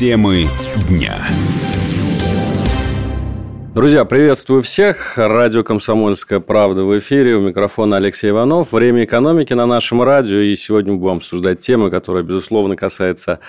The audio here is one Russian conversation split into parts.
Темы дня. Друзья, приветствую всех. Радио «Комсомольская правда» в эфире. У микрофона Алексей Иванов. Время экономики на нашем радио. И сегодня мы будем обсуждать темы, которая, безусловно, касается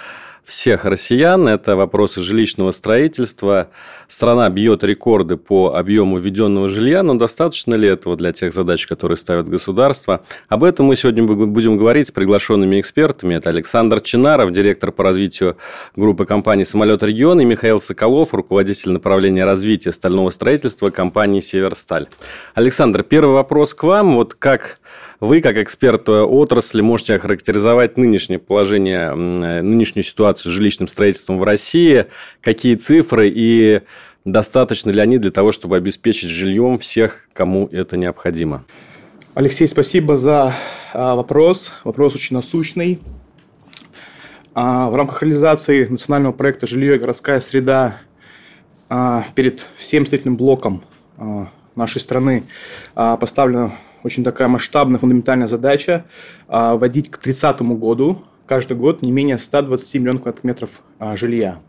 всех россиян. Это вопросы жилищного строительства. Страна бьет рекорды по объему введенного жилья, но достаточно ли этого для тех задач, которые ставит государство? Об этом мы сегодня будем говорить с приглашенными экспертами. Это Александр Чинаров, директор по развитию группы компании «Самолет регион» и Михаил Соколов, руководитель направления развития стального строительства компании «Северсталь». Александр, первый вопрос к вам. Вот как вы, как эксперт отрасли, можете охарактеризовать нынешнее положение, нынешнюю ситуацию с жилищным строительством в России? Какие цифры и достаточно ли они для того, чтобы обеспечить жильем всех, кому это необходимо? Алексей, спасибо за а, вопрос. Вопрос очень насущный. А, в рамках реализации национального проекта «Жилье и городская среда» а, перед всем строительным блоком нашей страны поставлена очень такая масштабная, фундаментальная задача а, вводить к 30 году каждый год не менее 120 миллионов квадратных метров а, жилья.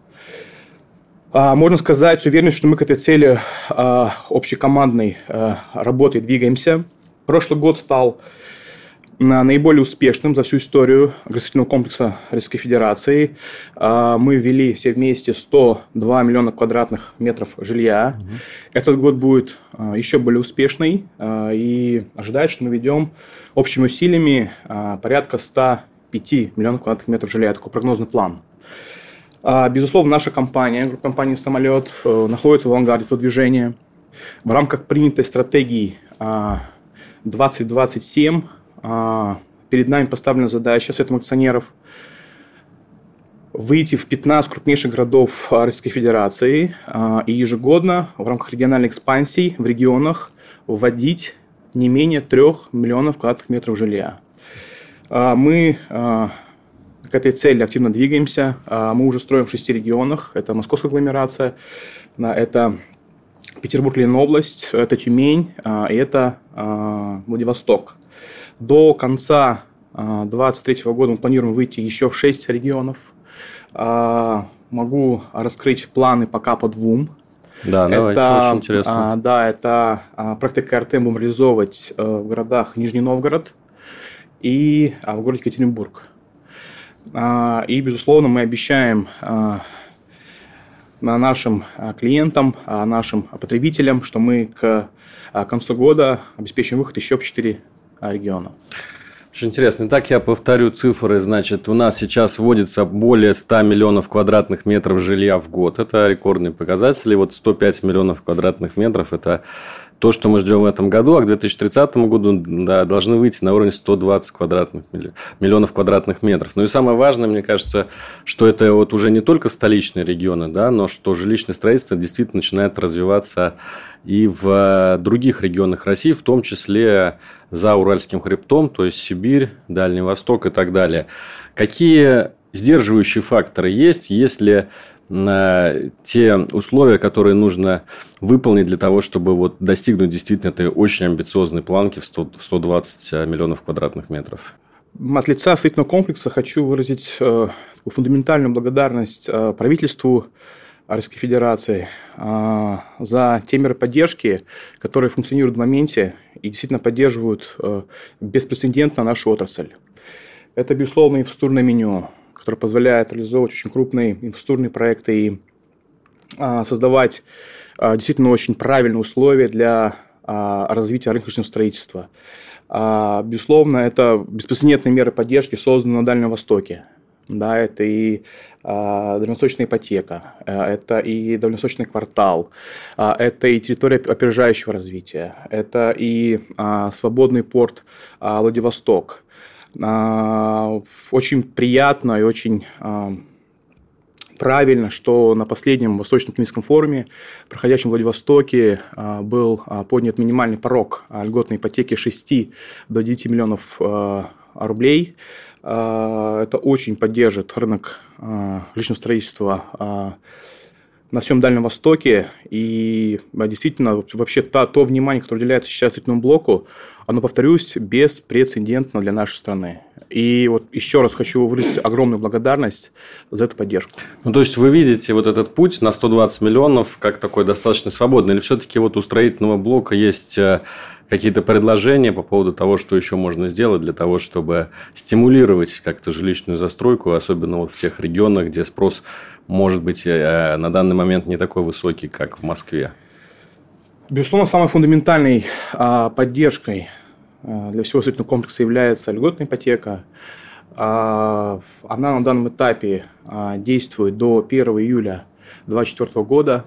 А, можно сказать с уверенностью, что мы к этой цели общекомандной работой двигаемся. Прошлый год стал наиболее успешным за всю историю градостроительного комплекса Российской Федерации. А, мы ввели все вместе 102 миллиона квадратных метров жилья. Угу. Этот год будет а, еще более успешный. А, и ожидается, что мы ведем общими усилиями порядка 105 миллионов квадратных метров жилья. Такой прогнозный план. Безусловно, наша компания, группа компании «Самолет», э, находится в авангарде этого движения. В рамках принятой стратегии 2027 а, перед нами поставлена задача Советом акционеров выйти в 15 крупнейших городов Российской Федерации а, и ежегодно в рамках региональной экспансии в регионах вводить не менее 3 миллионов квадратных метров жилья. А, мы к этой цели активно двигаемся. Мы уже строим в шести регионах. Это Московская агломерация, это Петербург, Ленобласть, это Тюмень и это Владивосток. До конца 2023 а, года мы планируем выйти еще в 6 регионов. А, могу раскрыть планы пока по двум. Да, это, давайте, очень интересно. А, да, это проекты КРТ будем реализовывать э, в городах Нижний Новгород и в городе Екатеринбург. И, безусловно, мы обещаем нашим клиентам, нашим потребителям, что мы к концу года обеспечим выход еще в 4 региона. Очень интересно. Итак, я повторю цифры. Значит, у нас сейчас вводится более 100 миллионов квадратных метров жилья в год. Это рекордный показатель. И вот 105 миллионов квадратных метров – это то, что мы ждем в этом году, а к 2030 году да, должны выйти на уровень 120 квадратных, миллионов квадратных метров. Ну и самое важное, мне кажется, что это вот уже не только столичные регионы, да, но что жилищное строительство действительно начинает развиваться и в э, других регионах России, в том числе за Уральским хребтом, то есть Сибирь, Дальний Восток и так далее. Какие сдерживающие факторы есть, если те условия, которые нужно выполнить для того, чтобы вот достигнуть действительно этой очень амбициозной планки в, 100, в 120 э, миллионов квадратных метров. От лица строительного комплекса хочу выразить э, фундаментальную благодарность э, правительству Российской Федерации э, за те меры поддержки, которые функционируют в моменте и действительно поддерживают беспрецедентно нашу отрасль. Это, безусловно, инфраструктурное меню, который позволяет реализовывать очень крупные инфраструктурные проекты и а, создавать а, действительно очень правильные условия для а, развития рынка строительства. Безусловно, это беспрецедентные меры поддержки созданы на Дальнем Востоке. Да, это и а, дальневосточная ипотека, это и дальневосточный квартал, а, это и территория опережающего развития, это и а, свободный порт а, Владивосток, очень приятно и очень а, правильно, что на последнем Восточно-Климатическом форуме, проходящем в Владивостоке, а, был поднят минимальный порог льготной ипотеки 6 до 9 миллионов рублей. Это очень поддержит рынок жилищного строительства на всем Дальнем Востоке. И действительно, вообще то, то внимание, которое уделяется сейчас этому блоку, оно, повторюсь, беспрецедентно для нашей страны. И вот еще раз хочу выразить огромную благодарность за эту поддержку. Ну, то есть, вы видите вот этот путь на 120 миллионов как такой достаточно свободный? Или все-таки вот у строительного блока есть э, какие-то предложения по поводу того, что еще можно сделать для того, чтобы стимулировать как-то жилищную застройку, особенно вот в тех регионах, где спрос может быть э, на данный момент не такой высокий, как в Москве? Безусловно, самой фундаментальной а, поддержкой а, для всего строительного комплекса является льготная ипотека. А, она на данном этапе действует до 1 июля 2024 года.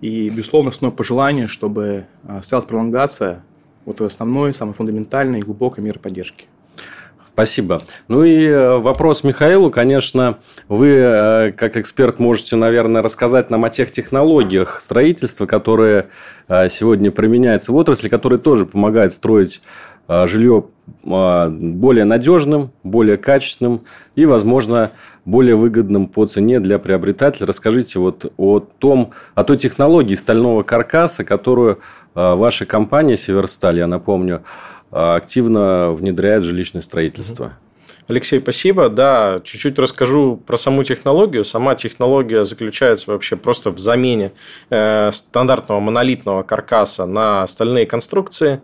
И, безусловно, основное пожелание, чтобы состоялась пролонгация вот основной, самой фундаментальной и глубокой меры поддержки. Спасибо. Ну и э, вопрос Михаилу, конечно, вы э, как эксперт можете, наверное, рассказать нам о тех технологиях строительства, которые э, сегодня применяются в отрасли, которые тоже помогают строить жилье более надежным, более качественным и, возможно, более выгодным по цене для приобретателя. Расскажите вот о том, о той технологии стального каркаса, которую ваша компания Северсталь, я напомню, активно внедряет жилищное строительство. Алексей, спасибо. Да, чуть-чуть расскажу про саму технологию. Сама технология заключается вообще просто в замене э, стандартного монолитного каркаса на стальные конструкции.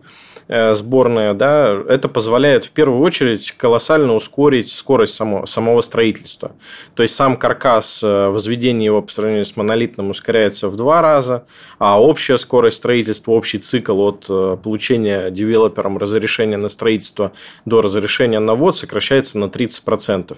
Э, сборная, да, это позволяет в первую очередь колоссально ускорить скорость само, самого строительства. То есть сам каркас, э, возведение его по сравнению с монолитным ускоряется в два раза, а общая скорость строительства, общий цикл от получения девелопером разрешения на строительство до разрешения на ввод сокращается на 30%.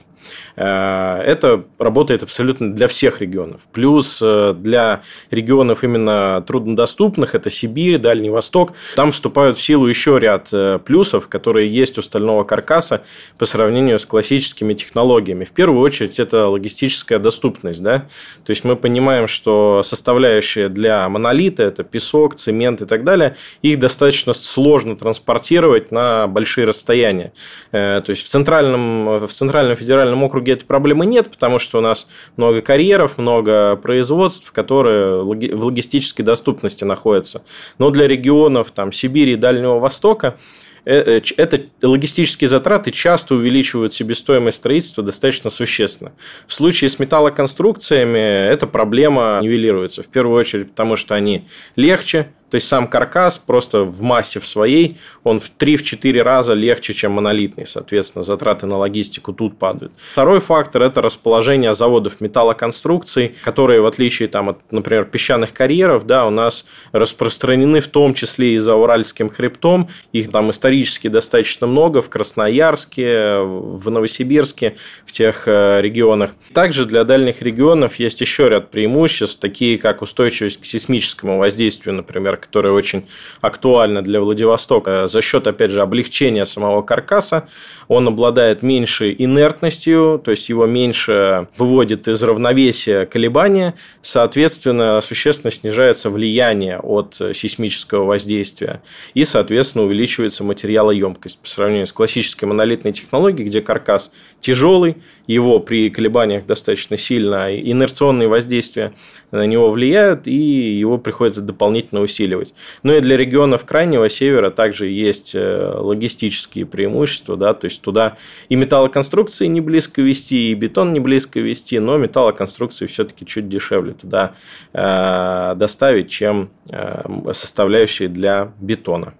Это работает абсолютно для всех регионов. Плюс для регионов именно труднодоступных, это Сибирь, Дальний Восток, там вступают в силу еще ряд э, плюсов, которые есть у стального каркаса по сравнению с классическими технологиями. В первую очередь, это логистическая доступность. Да? То есть, мы понимаем, что составляющие для монолита – это песок, цемент и так далее, их достаточно сложно транспортировать на большие расстояния. Э, то есть, в центральном, в центральном федеральном округе этой проблемы нет, потому что у нас много карьеров, много производств, которые в логистической доступности находятся. Но для регионов там, Сибири и Дальнего Востока Востока, э, э, это логистические затраты часто увеличивают себестоимость строительства достаточно существенно. В случае с металлоконструкциями эта проблема нивелируется. В первую очередь, потому что они легче, то есть сам каркас просто в массе в своей, он в 3-4 раза легче, чем монолитный. Соответственно, затраты на логистику тут падают. Второй фактор – это расположение заводов металлоконструкций, которые, в отличие там, от, например, песчаных карьеров, да, у нас распространены в том числе и за Уральским хребтом. Их там исторически достаточно много в Красноярске, в Новосибирске, в тех э, регионах. Также для дальних регионов есть еще ряд преимуществ, такие как устойчивость к сейсмическому воздействию, например, которая очень актуальна для Владивостока. За счет, опять же, облегчения самого каркаса он обладает меньшей инертностью, то есть его меньше выводит из равновесия колебания, соответственно, существенно снижается влияние от сейсмического воздействия и, соответственно, увеличивается материалоемкость по сравнению с классической монолитной технологией, где каркас тяжелый, его при колебаниях достаточно сильно инерционные воздействия на него влияют, и его приходится дополнительно усиливать. Ну и для регионов Крайнего Севера также есть э, логистические преимущества, да, то есть туда и металлоконструкции не близко вести, и бетон не близко вести, но металлоконструкции все-таки чуть дешевле туда э, доставить, чем э, составляющие для бетона.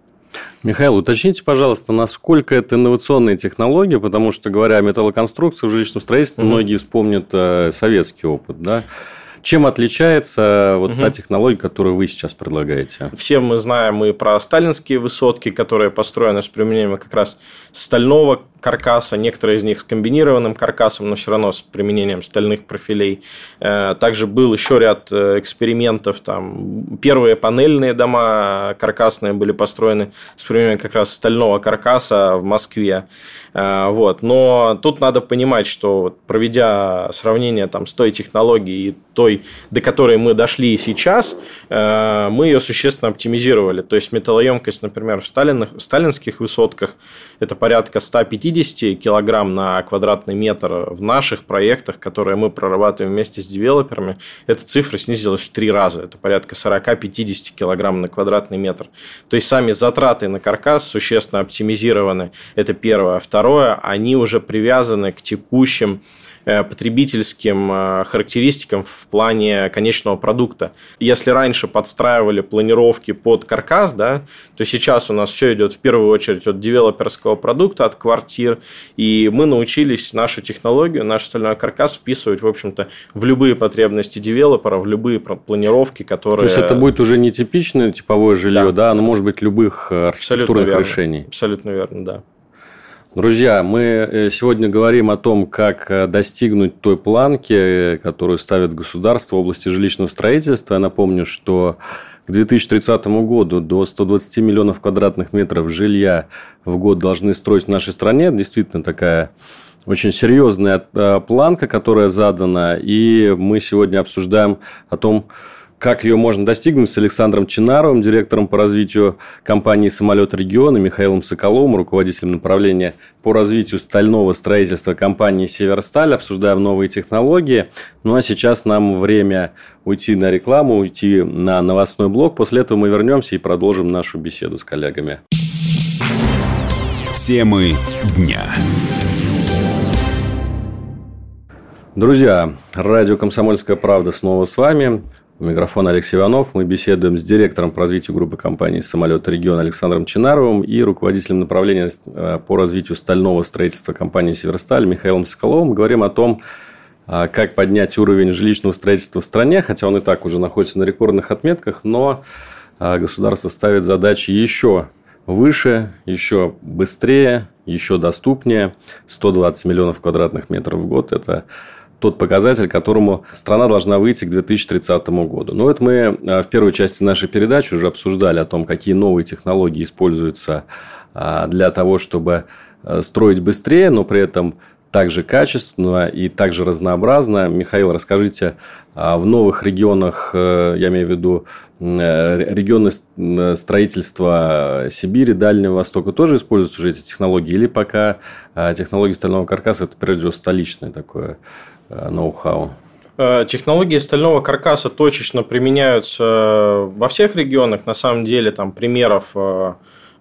Михаил, уточните, пожалуйста, насколько это инновационная технология, потому что, говоря о металлоконструкции в жилищном строительстве, угу. многие вспомнят э, советский опыт, да? Чем отличается вот угу. та технология, которую вы сейчас предлагаете? Все мы знаем и про сталинские высотки, которые построены с применением как раз стального каркаса, некоторые из них с комбинированным каркасом, но все равно с применением стальных профилей. Э, также был еще ряд э, экспериментов. Там, первые панельные дома каркасные были построены с применением как раз стального каркаса в Москве. Э, вот. Но тут надо понимать, что проведя сравнение там, с той технологией и той, до которой мы дошли сейчас, мы ее существенно оптимизировали. То есть металлоемкость, например, в, сталинных, в сталинских высотках это порядка 150 50 килограмм на квадратный метр в наших проектах, которые мы прорабатываем вместе с девелоперами, эта цифра снизилась в три раза. Это порядка 40-50 килограмм на квадратный метр. То есть сами затраты на каркас существенно оптимизированы. Это первое. Второе, они уже привязаны к текущим потребительским э, характеристикам в плане конечного продукта. Если раньше подстраивали планировки под каркас, да, то сейчас у нас все идет в первую очередь от девелоперского продукта, от квартир, и мы научились нашу технологию, наш стальной каркас вписывать, в общем-то, в любые потребности девелопера, в любые планировки, которые... То есть, это будет уже не типичное типовое жилье, да, да оно может быть любых э, архитектурных Абсолютно решений. Абсолютно верно, да. Друзья, мы э, сегодня говорим о том, как э, достигнуть той планки, э, которую ставит государство в области жилищного строительства. Я напомню, что к 2030 году до 120 миллионов квадратных метров жилья в год должны строить в нашей стране. Действительно такая очень серьезная планка, которая задана. И мы сегодня обсуждаем о том, как ее можно достигнуть с Александром Чинаровым, директором по развитию компании «Самолет региона», Михаилом Соколовым, руководителем направления по развитию стального строительства компании «Северсталь». Обсуждаем новые технологии. Ну, а сейчас нам время уйти на рекламу, уйти на новостной блок. После этого мы вернемся и продолжим нашу беседу с коллегами. Темы дня. Друзья, радио «Комсомольская правда» снова с вами. У микрофона Алексей Иванов. Мы беседуем с директором по развитию группы компаний «Самолет регион» Александром Чинаровым и руководителем направления э, по развитию стального строительства компании «Северсталь» Михаилом Соколовым. Говорим о том, э, как поднять уровень жилищного строительства в стране, хотя он и так уже находится на рекордных отметках, но э, государство ставит задачи еще выше, еще быстрее, еще доступнее. 120 миллионов квадратных метров в год – это тот показатель, к которому страна должна выйти к 2030 году. Но это мы а, в первой части нашей передачи уже обсуждали о том, какие новые технологии используются а, для того, чтобы а, строить быстрее, но при этом также качественно и также разнообразно. Михаил, расскажите, в новых регионах, э, я имею в виду э, регионы строительства Сибири, Дальнего Востока, тоже используются уже эти технологии? Или пока технологии стального каркаса – это прежде всего столичное такое ноу-хау? Э, технологии стального каркаса точечно применяются во всех регионах. На самом деле, там примеров э,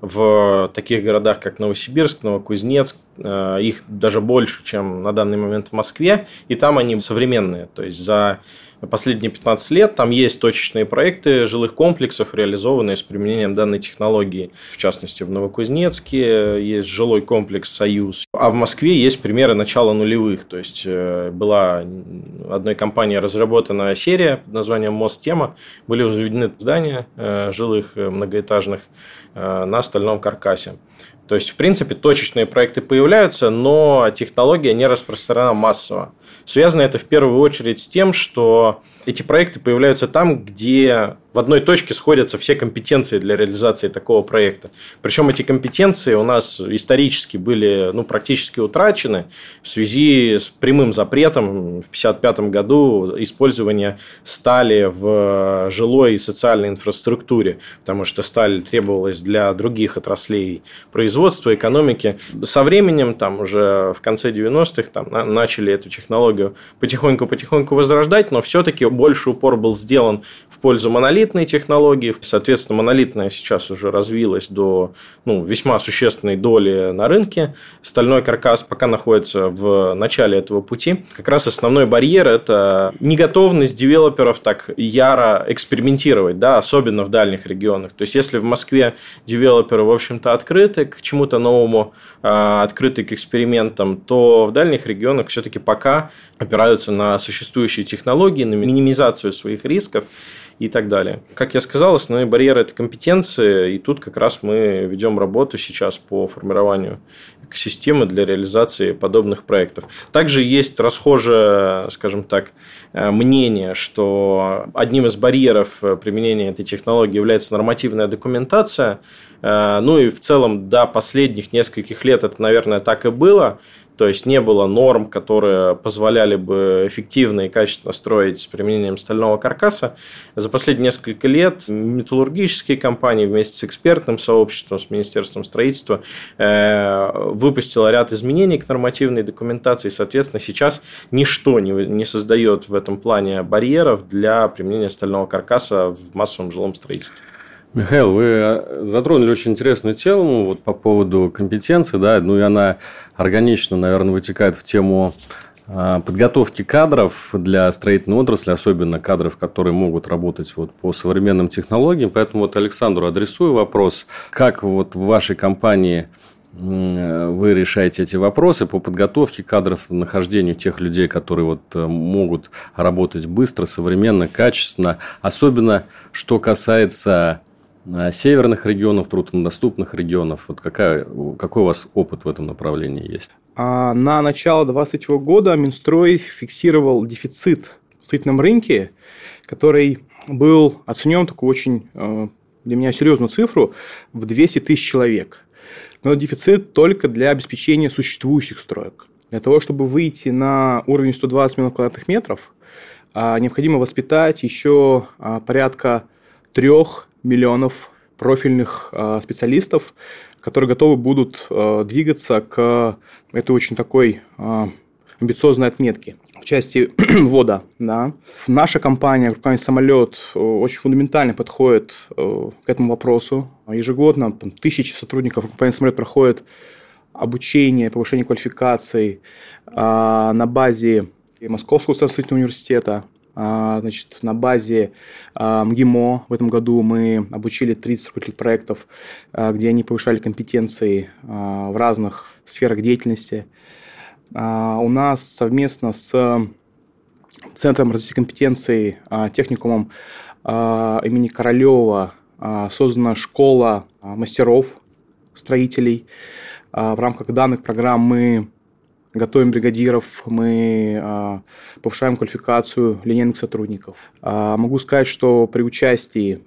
в таких городах, как Новосибирск, Новокузнецк, их даже больше, чем на данный момент в Москве, и там они современные. То есть за последние 15 лет. Там есть точечные проекты жилых комплексов, реализованные с применением данной технологии. В частности, в Новокузнецке есть жилой комплекс «Союз». А в Москве есть примеры начала нулевых. То есть, э, была одной компанией разработана серия под названием «Мост-тема». Были возведены здания э, жилых э, многоэтажных на стальном каркасе. То есть, в принципе, точечные проекты появляются, но технология не распространена массово. Связано это в первую очередь с тем, что эти проекты появляются там, где в одной точке сходятся все компетенции для реализации такого проекта. Причем эти компетенции у нас исторически были ну, практически утрачены в связи с прямым запретом в 1955 году использования стали в жилой и социальной инфраструктуре, потому что сталь требовалась для других отраслей производства, экономики. Со временем, там уже в конце 90-х, там, начали эту технологию потихоньку-потихоньку возрождать, но все-таки больше упор был сделан в пользу монолитной технологии. Соответственно, монолитная сейчас уже развилась до ну, весьма существенной доли на рынке. Стальной каркас пока находится в начале этого пути. Как раз основной барьер – это неготовность девелоперов так яро экспериментировать, да, особенно в дальних регионах. То есть, если в Москве девелоперы, в общем-то, открыты к чему-то новому, а, открыты к экспериментам, то в дальних регионах все-таки пока опираются на существующие технологии, на минимизацию своих рисков и так далее. Как я сказал, основные барьеры – это компетенции, и тут как раз мы ведем работу сейчас по формированию экосистемы для реализации подобных проектов. Также есть расхожее, скажем так, э, мнение, что одним из барьеров применения этой технологии является нормативная документация. Э, ну и в целом до последних нескольких лет это, наверное, так и было. То есть не было норм, которые позволяли бы эффективно и качественно строить с применением стального каркаса. За последние несколько лет металлургические компании вместе с экспертным сообществом, с Министерством строительства э, выпустила ряд изменений к нормативной документации. Соответственно, сейчас ничто не создает в этом плане барьеров для применения стального каркаса в массовом жилом строительстве. Михаил, вы э, затронули очень интересную тему вот, по поводу компетенции, да, ну и она органично, наверное, вытекает в тему э, подготовки кадров для строительной отрасли, особенно кадров, которые могут работать вот по современным технологиям. Поэтому вот Александру адресую вопрос, как вот в вашей компании э, вы решаете эти вопросы по подготовке кадров, нахождению тех людей, которые вот могут работать быстро, современно, качественно, особенно что касается северных регионов, труднодоступных регионов? Вот какая, какой у вас опыт в этом направлении есть? А на начало 2023 года Минстрой фиксировал дефицит в строительном рынке, который был оценен такую очень э, для меня серьезную цифру в 200 тысяч человек. Но дефицит только для обеспечения существующих строек. Для того, чтобы выйти на уровень 120 миллионов квадратных метров, а, необходимо воспитать еще а, порядка трех миллионов профильных а, специалистов, которые готовы будут а, двигаться к этой очень такой а, амбициозной отметке в части ввода. Да. Наша компания, компания «Самолет» очень фундаментально подходит к этому вопросу. Ежегодно там, тысячи сотрудников компании «Самолет» проходят обучение, повышение квалификаций на базе Московского государственного университета, значит, на базе а, МГИМО в этом году мы обучили 30 руководителей проектов, а, где они повышали компетенции в разных сферах деятельности. У нас совместно с Центром развития компетенций техникумом имени Королева создана школа мастеров, строителей. В рамках данных программ мы готовим бригадиров, мы а, повышаем квалификацию линейных сотрудников. А, могу сказать, что при участии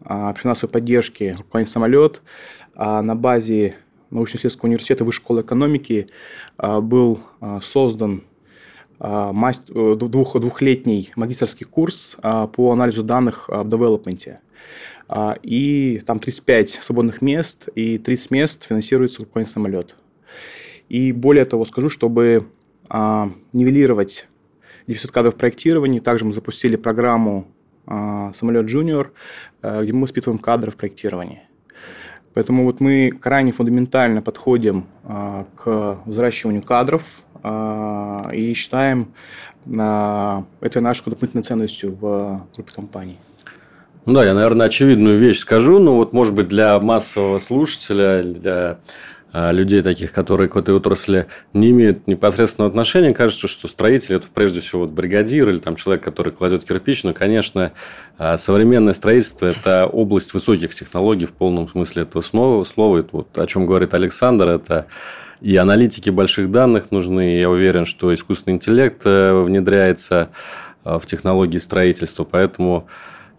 а, финансовой поддержке руководитель самолет на базе научно-исследовательского университета Высшей школы экономики был создан двух, двухлетний магистрский курс по анализу данных в девелопменте. И там 35 свободных мест, и 30 мест финансируется руководитель самолет. И более того, скажу, чтобы а, нивелировать дефицит кадров в проектировании, также мы запустили программу а, «Самолет Junior, а, где мы воспитываем кадры в проектировании. Поэтому вот мы крайне фундаментально подходим а, к взращиванию кадров а, и считаем а, это нашей дополнительной ценностью в группе компаний. Ну да, я, наверное, очевидную вещь скажу, но вот, может быть, для массового слушателя, для людей таких, которые к этой отрасли не имеют непосредственного отношения, кажется, что строитель это прежде всего вот бригадир или там человек, который кладет кирпич. Но, конечно, а, современное строительство – это область высоких технологий в полном смысле этого слова. слова. Это вот о чем говорит Александр, это и аналитики больших данных нужны. Я уверен, что искусственный интеллект э, внедряется а, в технологии строительства. Поэтому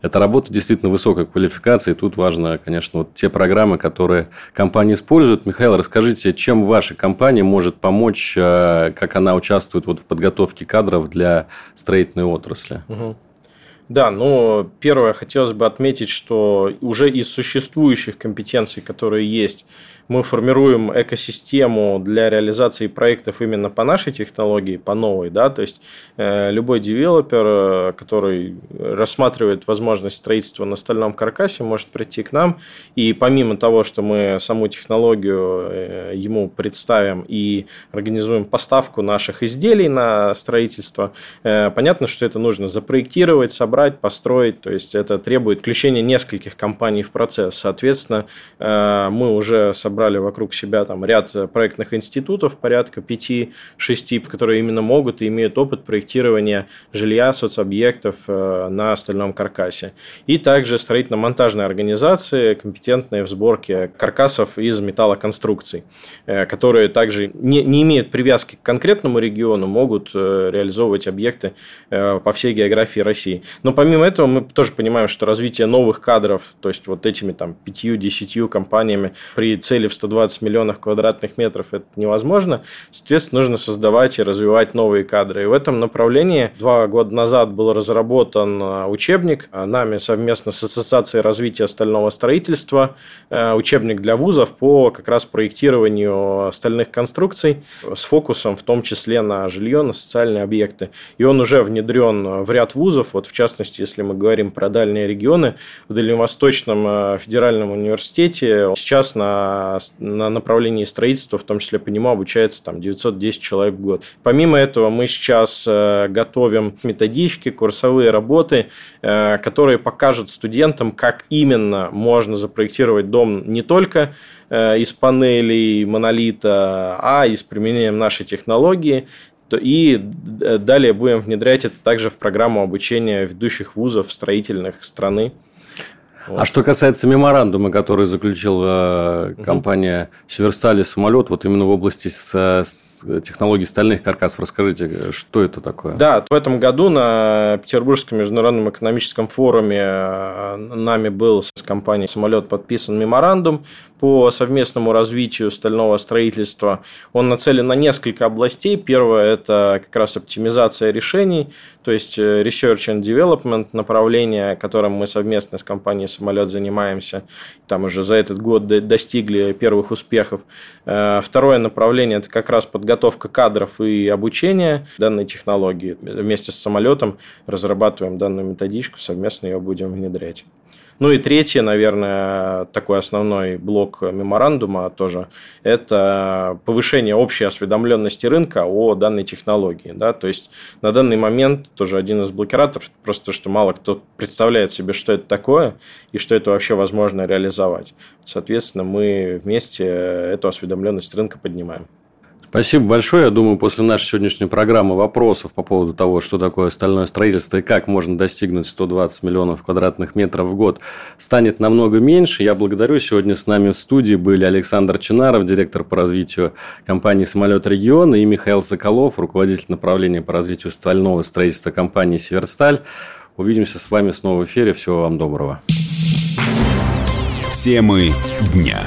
это работа действительно высокой квалификации. Тут важно, конечно, вот те программы, которые компании используют. Михаил, расскажите, чем ваша компания может помочь, э, как она участвует вот в подготовке кадров для строительной отрасли? Да, ну, первое, хотелось бы отметить, что уже из существующих компетенций, которые есть, мы формируем экосистему для реализации проектов именно по нашей технологии, по новой, да, то есть э, любой девелопер, э, который рассматривает возможность строительства на стальном каркасе, может прийти к нам, и помимо того, что мы саму технологию э, ему представим и организуем поставку наших изделий на строительство, э, понятно, что это нужно запроектировать, собрать, построить. То есть это требует включения нескольких компаний в процесс. Соответственно, э, мы уже собрали вокруг себя там ряд проектных институтов, порядка 5-6, которые именно могут и имеют опыт проектирования жилья, соцобъектов э, на стальном каркасе. И также строительно-монтажные организации, компетентные в сборке каркасов из металлоконструкций, э, которые также не, не имеют привязки к конкретному региону, могут реализовывать объекты по всей географии России. Но помимо этого мы тоже понимаем, что развитие новых кадров, то есть вот этими там 5-10 компаниями при цели в 120 миллионов квадратных метров это невозможно. Соответственно, нужно создавать и развивать новые кадры. И в этом направлении два года назад был разработан э, учебник нами совместно с Ассоциацией развития стального строительства, э, учебник для вузов по как раз проектированию стальных конструкций с фокусом в том числе на жилье, на социальные объекты. И он уже внедрен в ряд вузов. Вот в частности, если мы говорим про дальние регионы, в Дальневосточном федеральном университете сейчас на, на направлении строительства, в том числе по нему обучается там 910 человек в год. Помимо этого, мы сейчас э, готовим методички, курсовые работы, э, которые покажут студентам, как именно можно запроектировать дом не только из панелей монолита, а и с применением нашей технологии, и далее будем внедрять это также в программу обучения ведущих вузов строительных страны. Вот. А что касается меморандума, который заключила угу. компания Северстали самолет, вот именно в области с, с технологий стальных каркасов, расскажите, что это такое? Да, в этом году на Петербургском международном экономическом форуме э, нами был с компанией самолет подписан меморандум по совместному развитию стального строительства. Он нацелен на несколько областей. Первое – это как раз оптимизация решений, то есть э, research and development направление, которым мы совместно с компанией «Самолет» занимаемся. Там уже за этот год достигли первых успехов. Э, второе направление – это как раз подготовка кадров и обучение данной технологии. Вместе с «Самолетом» разрабатываем данную методичку, совместно ее будем внедрять. Ну и третье, наверное, такой основной блок меморандума тоже, это повышение общей осведомленности рынка о данной технологии. Да? То есть на данный момент тоже один из блокираторов, просто что мало кто представляет себе, что это такое и что это вообще возможно реализовать. Соответственно, мы вместе эту осведомленность рынка поднимаем. Спасибо большое. Я думаю, после нашей сегодняшней программы вопросов по поводу того, что такое стальное строительство и как можно достигнуть 120 миллионов квадратных метров в год, станет намного меньше. Я благодарю. Сегодня с нами в студии были Александр Чинаров, директор по развитию компании «Самолет региона» и Михаил Соколов, руководитель направления по развитию стального строительства компании «Северсталь». Увидимся с вами снова в эфире. Всего вам доброго. Темы дня.